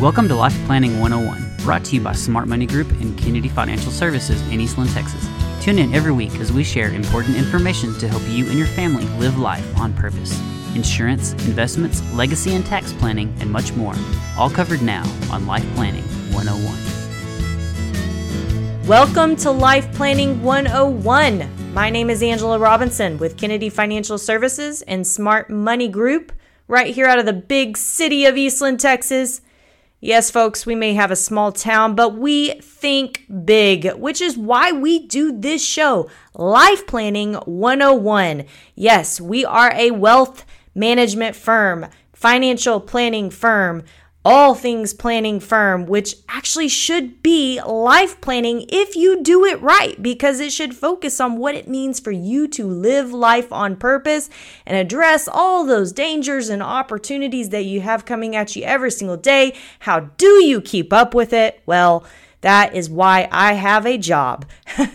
Welcome to Life Planning 101, brought to you by Smart Money Group and Kennedy Financial Services in Eastland, Texas. Tune in every week as we share important information to help you and your family live life on purpose. Insurance, investments, legacy and tax planning, and much more. All covered now on Life Planning 101. Welcome to Life Planning 101. My name is Angela Robinson with Kennedy Financial Services and Smart Money Group, right here out of the big city of Eastland, Texas. Yes, folks, we may have a small town, but we think big, which is why we do this show, Life Planning 101. Yes, we are a wealth management firm, financial planning firm all things planning firm, which actually should be life planning if you do it right, because it should focus on what it means for you to live life on purpose and address all those dangers and opportunities that you have coming at you every single day. How do you keep up with it? Well, that is why I have a job.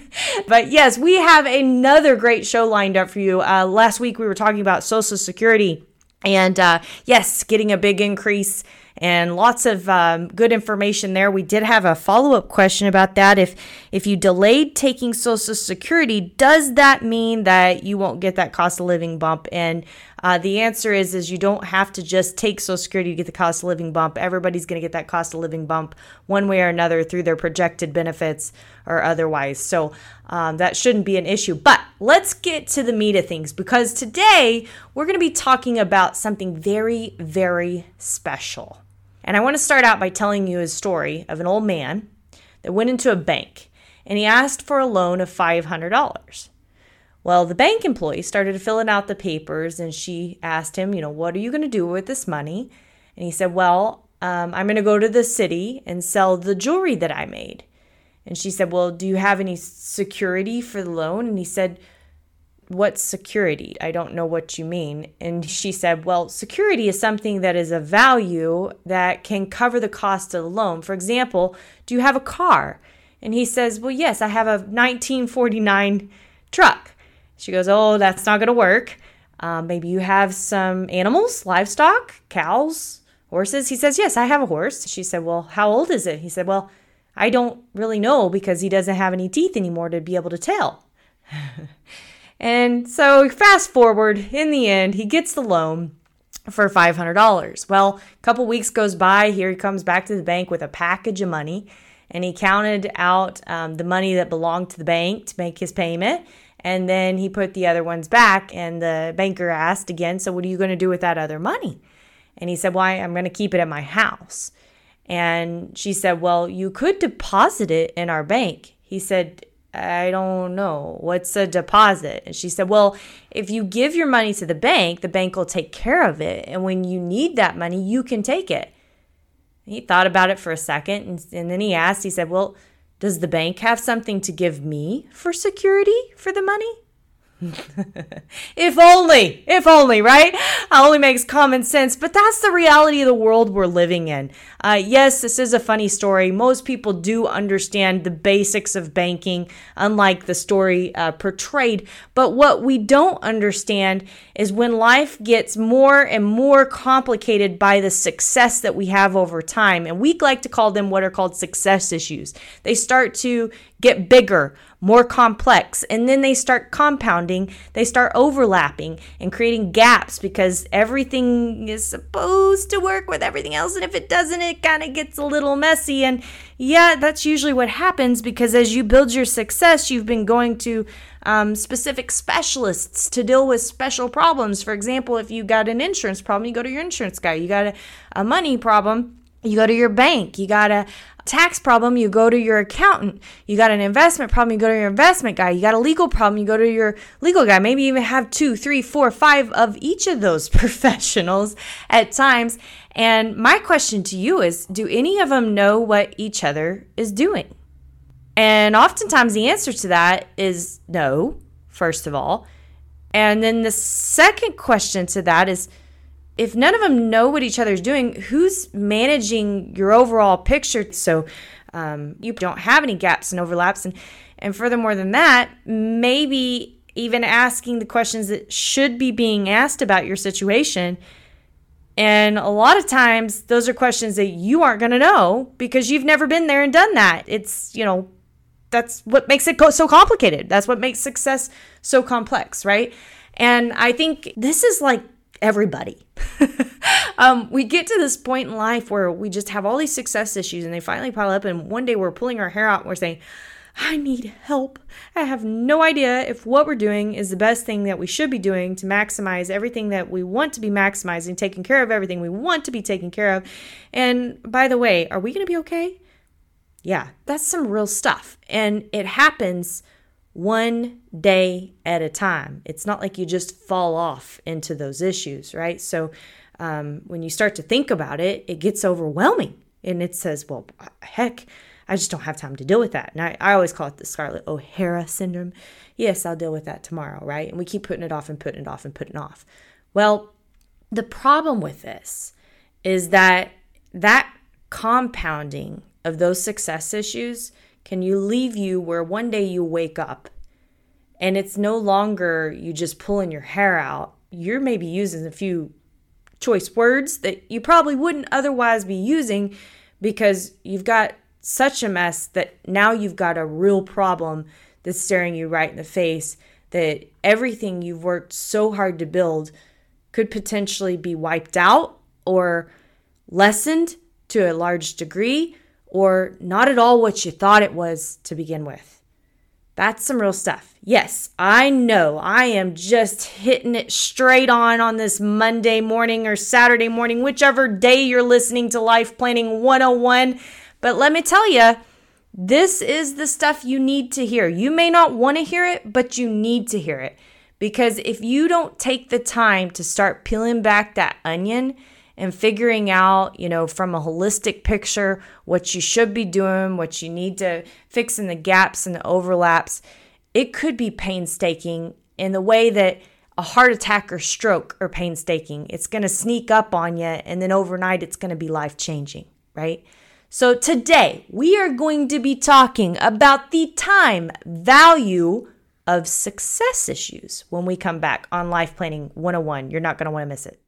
but yes, we have another great show lined up for you. Uh, last week we were talking about Social Security. And uh, yes, getting a big increase and lots of um, good information there. We did have a follow up question about that. If if you delayed taking Social Security, does that mean that you won't get that cost of living bump? And uh, the answer is is you don't have to just take Social Security to get the cost of living bump. Everybody's going to get that cost of living bump one way or another through their projected benefits or otherwise. So um, that shouldn't be an issue. But let's get to the meat of things because today we're going to be talking about something very, very special. And I want to start out by telling you a story of an old man that went into a bank and he asked for a loan of $500. Well, the bank employee started filling out the papers and she asked him, you know, what are you going to do with this money? And he said, well, um, I'm going to go to the city and sell the jewelry that I made. And she said, well, do you have any security for the loan? And he said, What's security? I don't know what you mean. And she said, Well, security is something that is a value that can cover the cost of the loan. For example, do you have a car? And he says, Well, yes, I have a 1949 truck. She goes, Oh, that's not going to work. Um, maybe you have some animals, livestock, cows, horses. He says, Yes, I have a horse. She said, Well, how old is it? He said, Well, I don't really know because he doesn't have any teeth anymore to be able to tell. And so, fast forward, in the end, he gets the loan for $500. Well, a couple weeks goes by. Here he comes back to the bank with a package of money, and he counted out um, the money that belonged to the bank to make his payment. And then he put the other ones back, and the banker asked again, So, what are you going to do with that other money? And he said, Why, well, I'm going to keep it at my house. And she said, Well, you could deposit it in our bank. He said, I don't know. What's a deposit? And she said, Well, if you give your money to the bank, the bank will take care of it. And when you need that money, you can take it. He thought about it for a second and, and then he asked, he said, Well, does the bank have something to give me for security for the money? if only, if only, right? only makes common sense, but that's the reality of the world we're living in. Uh, yes, this is a funny story. Most people do understand the basics of banking, unlike the story uh, portrayed. But what we don't understand is when life gets more and more complicated by the success that we have over time. And we like to call them what are called success issues. They start to get bigger, more complex, and then they start compounding, they start overlapping and creating gaps because everything is supposed to work with everything else. And if it doesn't, it kind of gets a little messy. And yeah, that's usually what happens because as you build your success, you've been going to um, specific specialists to deal with special problems. For example, if you got an insurance problem, you go to your insurance guy. You got a, a money problem, you go to your bank. You got a tax problem, you go to your accountant. You got an investment problem, you go to your investment guy. You got a legal problem, you go to your legal guy. Maybe even have two, three, four, five of each of those professionals at times. And my question to you is do any of them know what each other is doing? And oftentimes the answer to that is no, first of all. And then the second question to that is if none of them know what each other's doing, who's managing your overall picture? So um, you don't have any gaps and overlaps. And, and furthermore than that, maybe even asking the questions that should be being asked about your situation And a lot of times, those are questions that you aren't going to know because you've never been there and done that. It's, you know, that's what makes it so complicated. That's what makes success so complex, right? And I think this is like everybody. um, we get to this point in life where we just have all these success issues and they finally pile up, and one day we're pulling our hair out and we're saying, I need help. I have no idea if what we're doing is the best thing that we should be doing to maximize everything that we want to be maximizing, taking care of everything we want to be taken care of. And by the way, are we going to be okay? Yeah, that's some real stuff. And it happens one day at a time. It's not like you just fall off into those issues, right? So um, when you start to think about it, it gets overwhelming. And it says, well, heck, I just don't have time to deal with that. And I, I always call it the Scarlett O'Hara syndrome. Yes, I'll deal with that tomorrow, right? And we keep putting it off and putting it off and putting it off. Well, the problem with this is that that compounding of those success issues can you leave you where one day you wake up and it's no longer you just pulling your hair out. You're maybe using a few choice words that you probably wouldn't otherwise be using because you've got such a mess that now you've got a real problem that's staring you right in the face that everything you've worked so hard to build could potentially be wiped out or lessened to a large degree or not at all what you thought it was to begin with. That's some real stuff. Yes, I know I am just hitting it straight on on this Monday morning or Saturday morning, whichever day you're listening to Life Planning 101. But let me tell you, this is the stuff you need to hear. You may not want to hear it, but you need to hear it. Because if you don't take the time to start peeling back that onion and figuring out, you know, from a holistic picture what you should be doing, what you need to fix in the gaps and the overlaps, it could be painstaking in the way that a heart attack or stroke are painstaking. It's going to sneak up on you, and then overnight it's going to be life changing, right? So, today we are going to be talking about the time value of success issues when we come back on Life Planning 101. You're not going to want to miss it.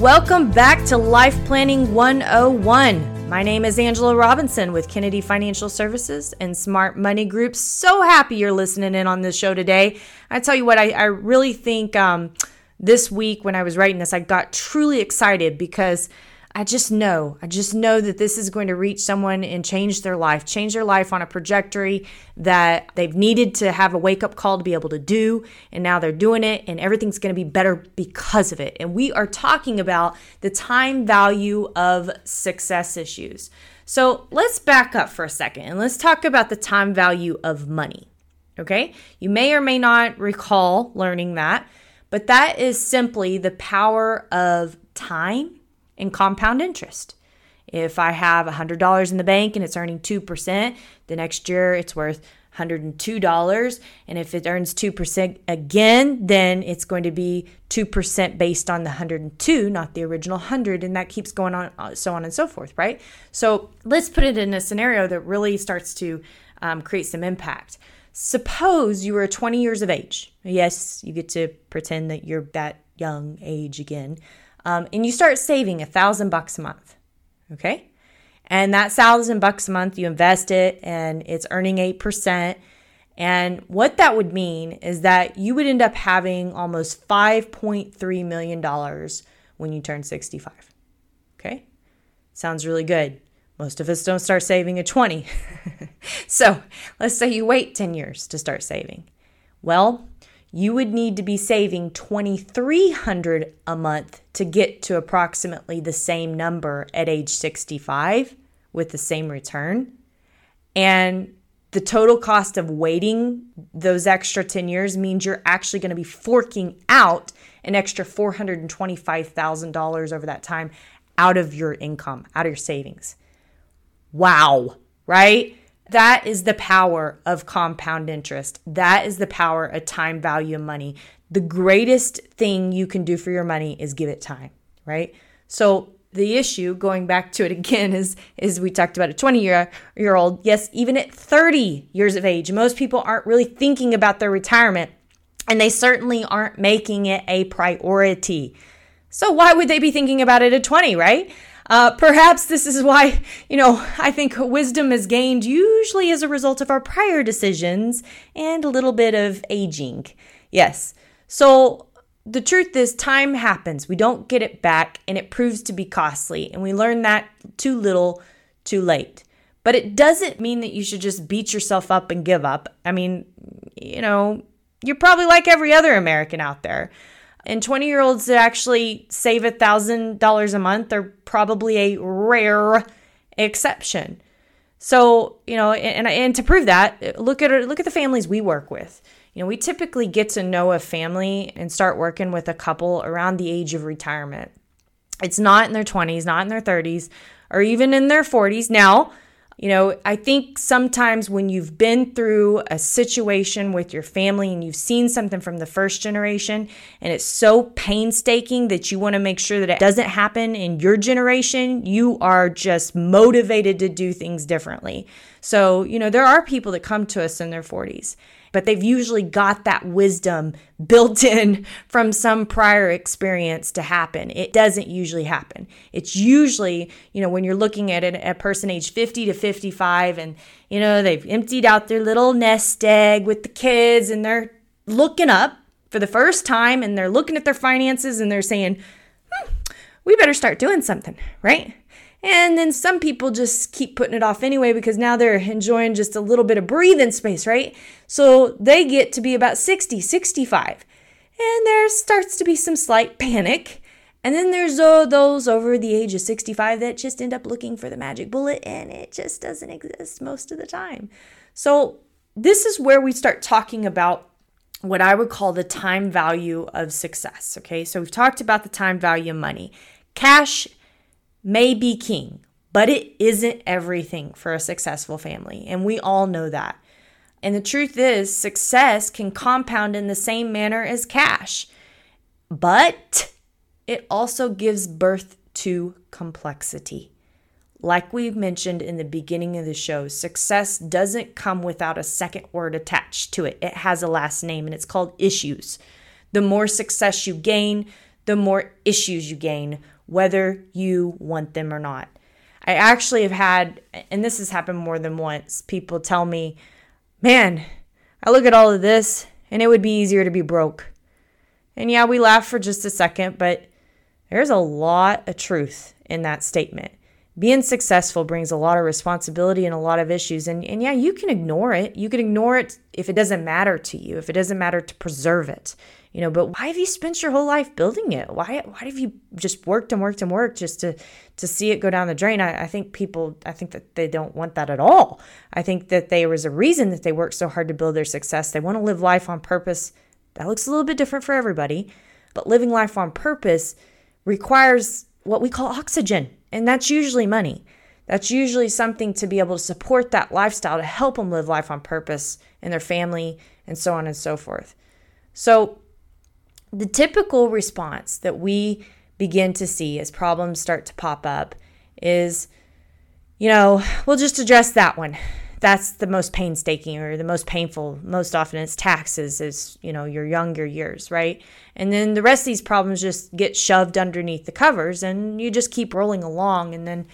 Welcome back to Life Planning 101. My name is Angela Robinson with Kennedy Financial Services and Smart Money Group. So happy you're listening in on this show today. I tell you what, I, I really think um, this week when I was writing this, I got truly excited because I just know, I just know that this is going to reach someone and change their life, change their life on a trajectory that they've needed to have a wake up call to be able to do. And now they're doing it, and everything's going to be better because of it. And we are talking about the time value of success issues. So let's back up for a second and let's talk about the time value of money. Okay. You may or may not recall learning that, but that is simply the power of time in compound interest. If I have $100 in the bank and it's earning 2%, the next year it's worth $102. And if it earns 2% again, then it's going to be 2% based on the 102, not the original 100. And that keeps going on, uh, so on and so forth, right? So let's put it in a scenario that really starts to um, create some impact. Suppose you were 20 years of age. Yes, you get to pretend that you're that young age again um, and you start saving a thousand bucks a month. Okay. And that thousand bucks a month, you invest it and it's earning 8%. And what that would mean is that you would end up having almost $5.3 million when you turn 65. Okay. Sounds really good. Most of us don't start saving at 20. so let's say you wait 10 years to start saving. Well, you would need to be saving 2300 a month to get to approximately the same number at age 65 with the same return. And the total cost of waiting those extra 10 years means you're actually going to be forking out an extra $425,000 over that time out of your income, out of your savings. Wow, right? That is the power of compound interest. That is the power of time value of money. The greatest thing you can do for your money is give it time, right? So the issue going back to it again is is we talked about a 20 year year old yes even at 30 years of age most people aren't really thinking about their retirement and they certainly aren't making it a priority so why would they be thinking about it at 20 right uh, perhaps this is why you know i think wisdom is gained usually as a result of our prior decisions and a little bit of aging yes so the truth is, time happens. We don't get it back, and it proves to be costly. And we learn that too little, too late. But it doesn't mean that you should just beat yourself up and give up. I mean, you know, you're probably like every other American out there. And 20 year olds that actually save $1,000 a month are probably a rare exception. So, you know, and, and to prove that, look at look at the families we work with. You know, we typically get to know a family and start working with a couple around the age of retirement. It's not in their 20s, not in their 30s, or even in their 40s. Now, you know, I think sometimes when you've been through a situation with your family and you've seen something from the first generation and it's so painstaking that you want to make sure that it doesn't happen in your generation, you are just motivated to do things differently. So, you know, there are people that come to us in their 40s but they've usually got that wisdom built in from some prior experience to happen. It doesn't usually happen. It's usually, you know, when you're looking at a person age 50 to 55 and, you know, they've emptied out their little nest egg with the kids and they're looking up for the first time and they're looking at their finances and they're saying, hmm, we better start doing something, right? And then some people just keep putting it off anyway because now they're enjoying just a little bit of breathing space, right? So they get to be about 60, 65. And there starts to be some slight panic. And then there's those over the age of 65 that just end up looking for the magic bullet and it just doesn't exist most of the time. So, this is where we start talking about what I would call the time value of success. Okay, so we've talked about the time value of money. Cash may be king, but it isn't everything for a successful family. And we all know that. And the truth is, success can compound in the same manner as cash, but it also gives birth to complexity. Like we mentioned in the beginning of the show, success doesn't come without a second word attached to it. It has a last name and it's called issues. The more success you gain, the more issues you gain, whether you want them or not. I actually have had, and this has happened more than once, people tell me, man, I look at all of this and it would be easier to be broke. And yeah, we laugh for just a second, but there's a lot of truth in that statement. Being successful brings a lot of responsibility and a lot of issues. And, and yeah, you can ignore it. You can ignore it if it doesn't matter to you, if it doesn't matter to preserve it you know but why have you spent your whole life building it why why have you just worked and worked and worked just to to see it go down the drain I, I think people i think that they don't want that at all i think that there was a reason that they worked so hard to build their success they want to live life on purpose that looks a little bit different for everybody but living life on purpose requires what we call oxygen and that's usually money that's usually something to be able to support that lifestyle to help them live life on purpose and their family and so on and so forth so the typical response that we begin to see as problems start to pop up is, you know, we'll just address that one. That's the most painstaking or the most painful. Most often it's taxes, is, you know, your younger years, right? And then the rest of these problems just get shoved underneath the covers and you just keep rolling along. And then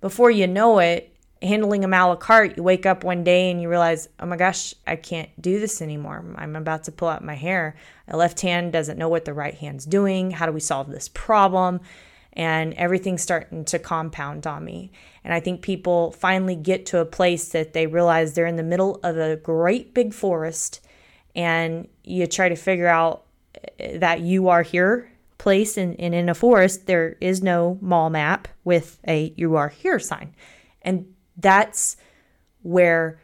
before you know it, handling a la carte, you wake up one day and you realize, oh my gosh, I can't do this anymore. I'm about to pull out my hair. My left hand doesn't know what the right hand's doing. How do we solve this problem? And everything's starting to compound on me. And I think people finally get to a place that they realize they're in the middle of a great big forest and you try to figure out eh, that you are here place and, and in a forest there is no mall map with a you are here sign and that's where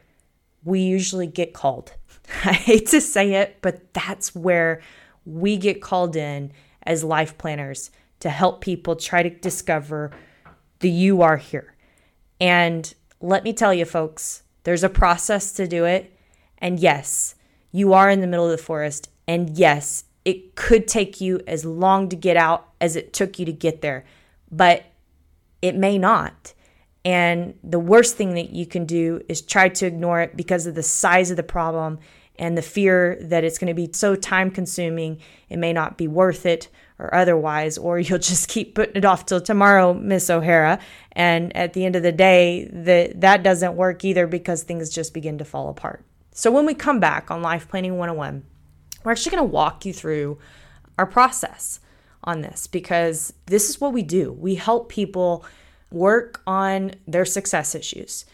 we usually get called. I hate to say it, but that's where we get called in as life planners to help people try to discover the you are here. And let me tell you, folks, there's a process to do it. And yes, you are in the middle of the forest. And yes, it could take you as long to get out as it took you to get there. But it may not. And the worst thing that you can do is try to ignore it because of the size of the problem and the fear that it's going to be so time consuming, it may not be worth it or otherwise, or you'll just keep putting it off till tomorrow, Miss O'Hara. And at the end of the day, that that doesn't work either because things just begin to fall apart. So when we come back on Life Planning 101, we're actually going to walk you through our process on this because this is what we do. We help people work on their success issues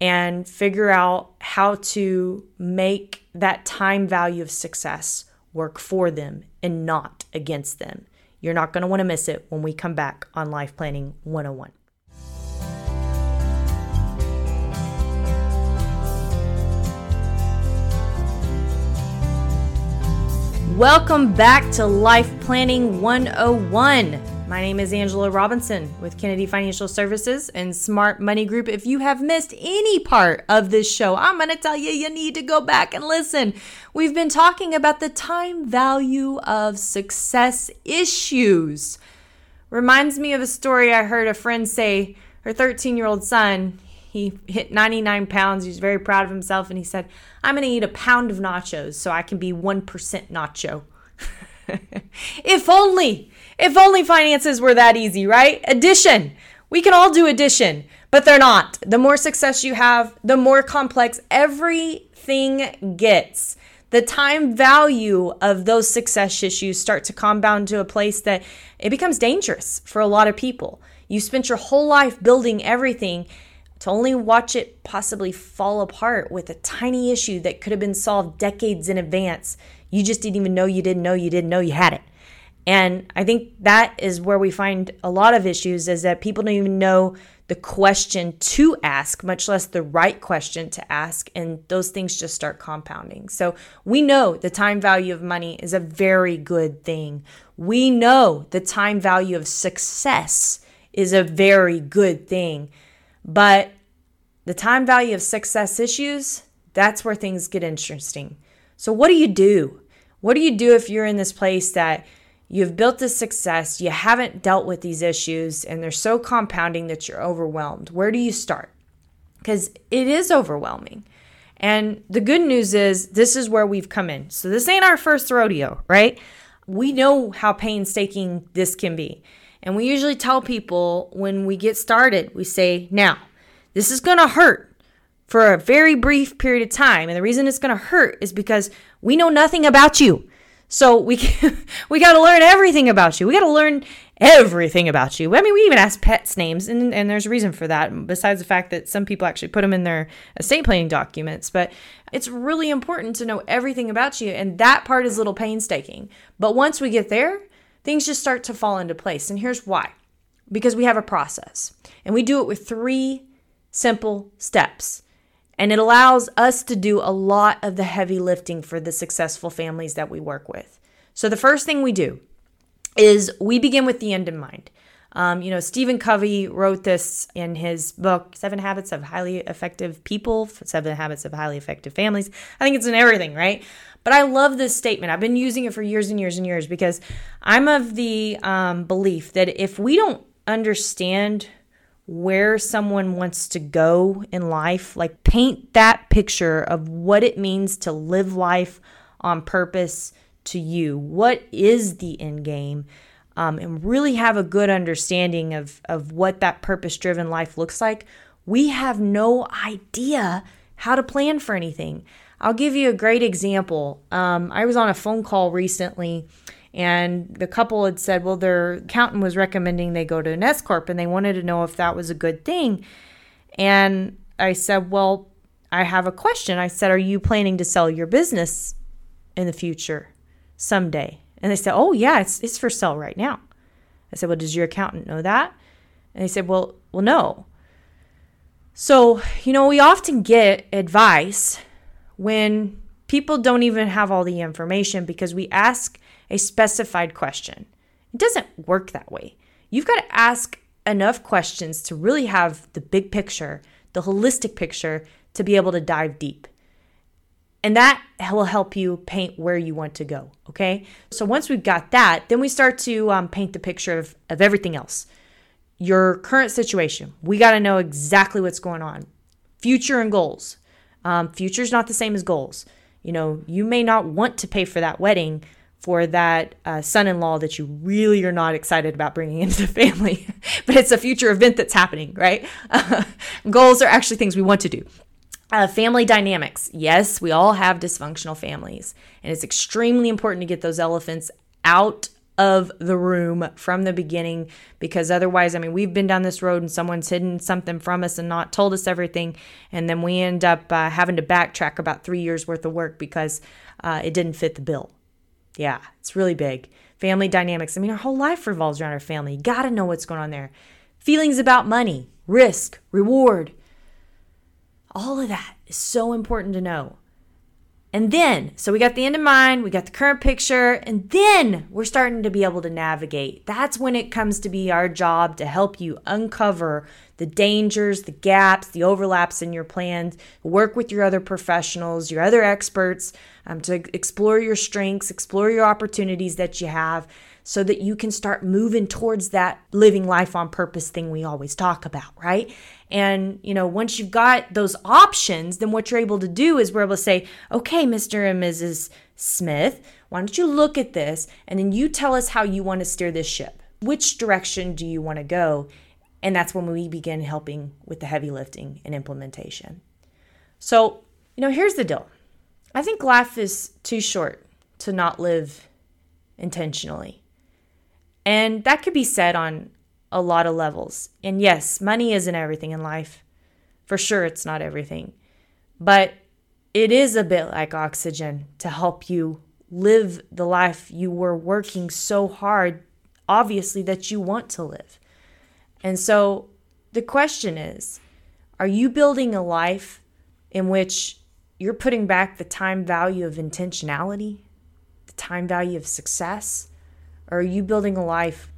and figure out how to make that time value of success work for them and not against them. You're not going to want to miss it when we come back on Life Planning 101. Welcome back to Life Planning 101. My name is Angela Robinson with Kennedy Financial Services and Smart Money Group. If you have missed any part of this show, I'm going to tell you you need to go back and listen. We've been talking about the time value of success issues. Reminds me of a story I heard a friend say her 13 year old son, he hit 99 pounds. He's very proud of himself. And he said, I'm going to eat a pound of nachos so I can be 1% nacho. if only, if only finances were that easy, right? Addition. We can all do addition, but they're not. The more success you have, the more complex everything gets. The time value of those success issues start to compound to a place that it becomes dangerous for a lot of people. You spent your whole life building everything to only watch it possibly fall apart with a tiny issue that could have been solved decades in advance. You just didn't even know you didn't know you didn't know you had it. And I think that is where we find a lot of issues is that people don't even know the question to ask, much less the right question to ask. And those things just start compounding. So we know the time value of money is a very good thing. We know the time value of success is a very good thing. But the time value of success issues, that's where things get interesting. So, what do you do? What do you do if you're in this place that you've built this success, you haven't dealt with these issues, and they're so compounding that you're overwhelmed? Where do you start? Because it is overwhelming. And the good news is, this is where we've come in. So, this ain't our first rodeo, right? We know how painstaking this can be. And we usually tell people when we get started, we say, now, this is to hurt for a very brief period of time. And the reason it's to hurt is because we know nothing about you. So we we got to learn everything about you. We got to learn everything about you. I mean, we even ask pets names, and, and there's a reason for that, besides the fact that some people actually put them in their estate planning documents. But it's really important to know everything about you, and that part is a little painstaking. But once we get there, things just start to fall into place. And here's why because we have a process, and we do it with three simple steps. And it allows us to do a lot of the heavy lifting for the successful families that we work with. So, the first thing we do is we begin with the end in mind. Um, you know, Stephen Covey wrote this in his book, Seven Habits of Highly Effective People, Seven Habits of Highly Effective Families. I think it's in everything, right? But I love this statement. I've been using it for years and years and years because I'm of the um, belief that if we don't understand where someone wants to go in life, like paint that picture of what it means to live life on purpose to you. What is the end game? Um, and really have a good understanding of, of what that purpose driven life looks like, we have no idea how to plan for anything. I'll give you a great example. Um, I was on a phone call recently, and the couple had said, well, their accountant was recommending they go to an S Corp, and they wanted to know if that was a good thing. And I said, well, I have a question. I said, are you planning to sell your business in the future someday? And they said, oh, yeah, it's, it's for sale right now. I said, well, does your accountant know that? And they said, well, well, no. So, you know, we often get advice when people don't even have all the information because we ask a specified question. It doesn't work that way. You've got to ask enough questions to really have the big picture, the holistic picture, to be able to dive deep. And that will help you paint where you want to go. Okay. So once we've got that, then we start to um, paint the picture of, of everything else. your current situation. We got to know exactly what's going on. Future and goals. Um, future is not the same as goals. You know, you may not want to pay for that wedding for that uh, son-in-law that you really are not excited about bringing into the family, but it's a future event that's happening, right? Goals are actually things we want to do. Uh, family dynamics. Yes, we all have dysfunctional families, and it's extremely important to get those elephants out of the room from the beginning because otherwise, I mean, we've been down this road and someone's hidden something from us and not told us everything, and then we end up uh, having to backtrack about three years worth of work because uh, it didn't fit the bill. Yeah, it's really big. Family dynamics. I mean, our whole life revolves around our family. You got to know what's going on there. Feelings about money, risk, reward. All of that is so important to know. And then, so we got the end in mind, we got the current picture, and then we're starting to be able to navigate. That's when it comes to be our job to help you uncover the dangers, the gaps, the overlaps in your plans, work with your other professionals, your other experts um, to explore your strengths, explore your opportunities that you have so that you can start moving towards that living life on purpose thing we always talk about, right? And, you know, once you've got those options, then what you're able to do is we're able to say, okay, Mr. and Mrs. Smith, why don't you look at this and then you tell us how you want to steer this ship? Which direction do you want to go? And that's when we begin helping with the heavy lifting and implementation. So, you know, here's the deal I think life is too short to not live intentionally. And that could be said on a lot of levels. And yes, money isn't everything in life. For sure, it's not everything. But it is a bit like oxygen to help you live the life you were working so hard, obviously, that you want to live. And so the question is are you building a life in which you're putting back the time value of intentionality, the time value of success? Or are you building a life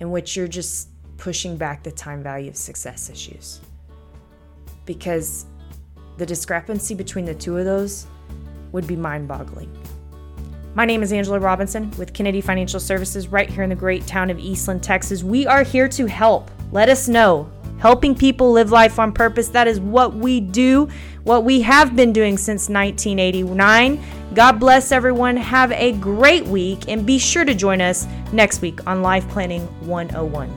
in which you're just pushing back the time value of success issues. Because the discrepancy between the two of those would be mind boggling. My name is Angela Robinson with Kennedy Financial Services right here in the great town of Eastland, Texas. We are here to help. Let us know. Helping people live life on purpose. That is what we do, what we have been doing since 1989. God bless everyone. Have a great week and be sure to join us next week on Life Planning 101.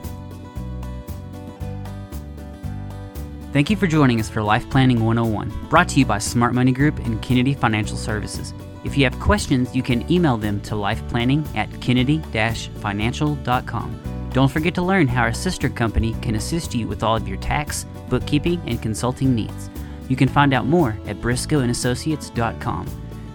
Thank you for joining us for Life Planning 101, brought to you by Smart Money Group and Kennedy Financial Services. If you have questions, you can email them to lifeplanning at kennedy-financial.com. Don't forget to learn how our sister company can assist you with all of your tax, bookkeeping, and consulting needs. You can find out more at briscoeandassociates.com.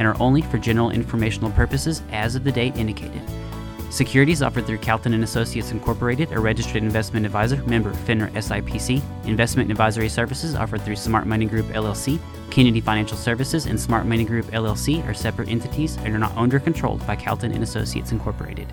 and are only for general informational purposes as of the date indicated. Securities offered through Calton and Associates Incorporated, a registered investment advisor, member FINRA SIPC. Investment advisory services offered through Smart Money Group LLC. Kennedy Financial Services and Smart Money Group LLC are separate entities and are not owned or controlled by Calton and Associates Incorporated.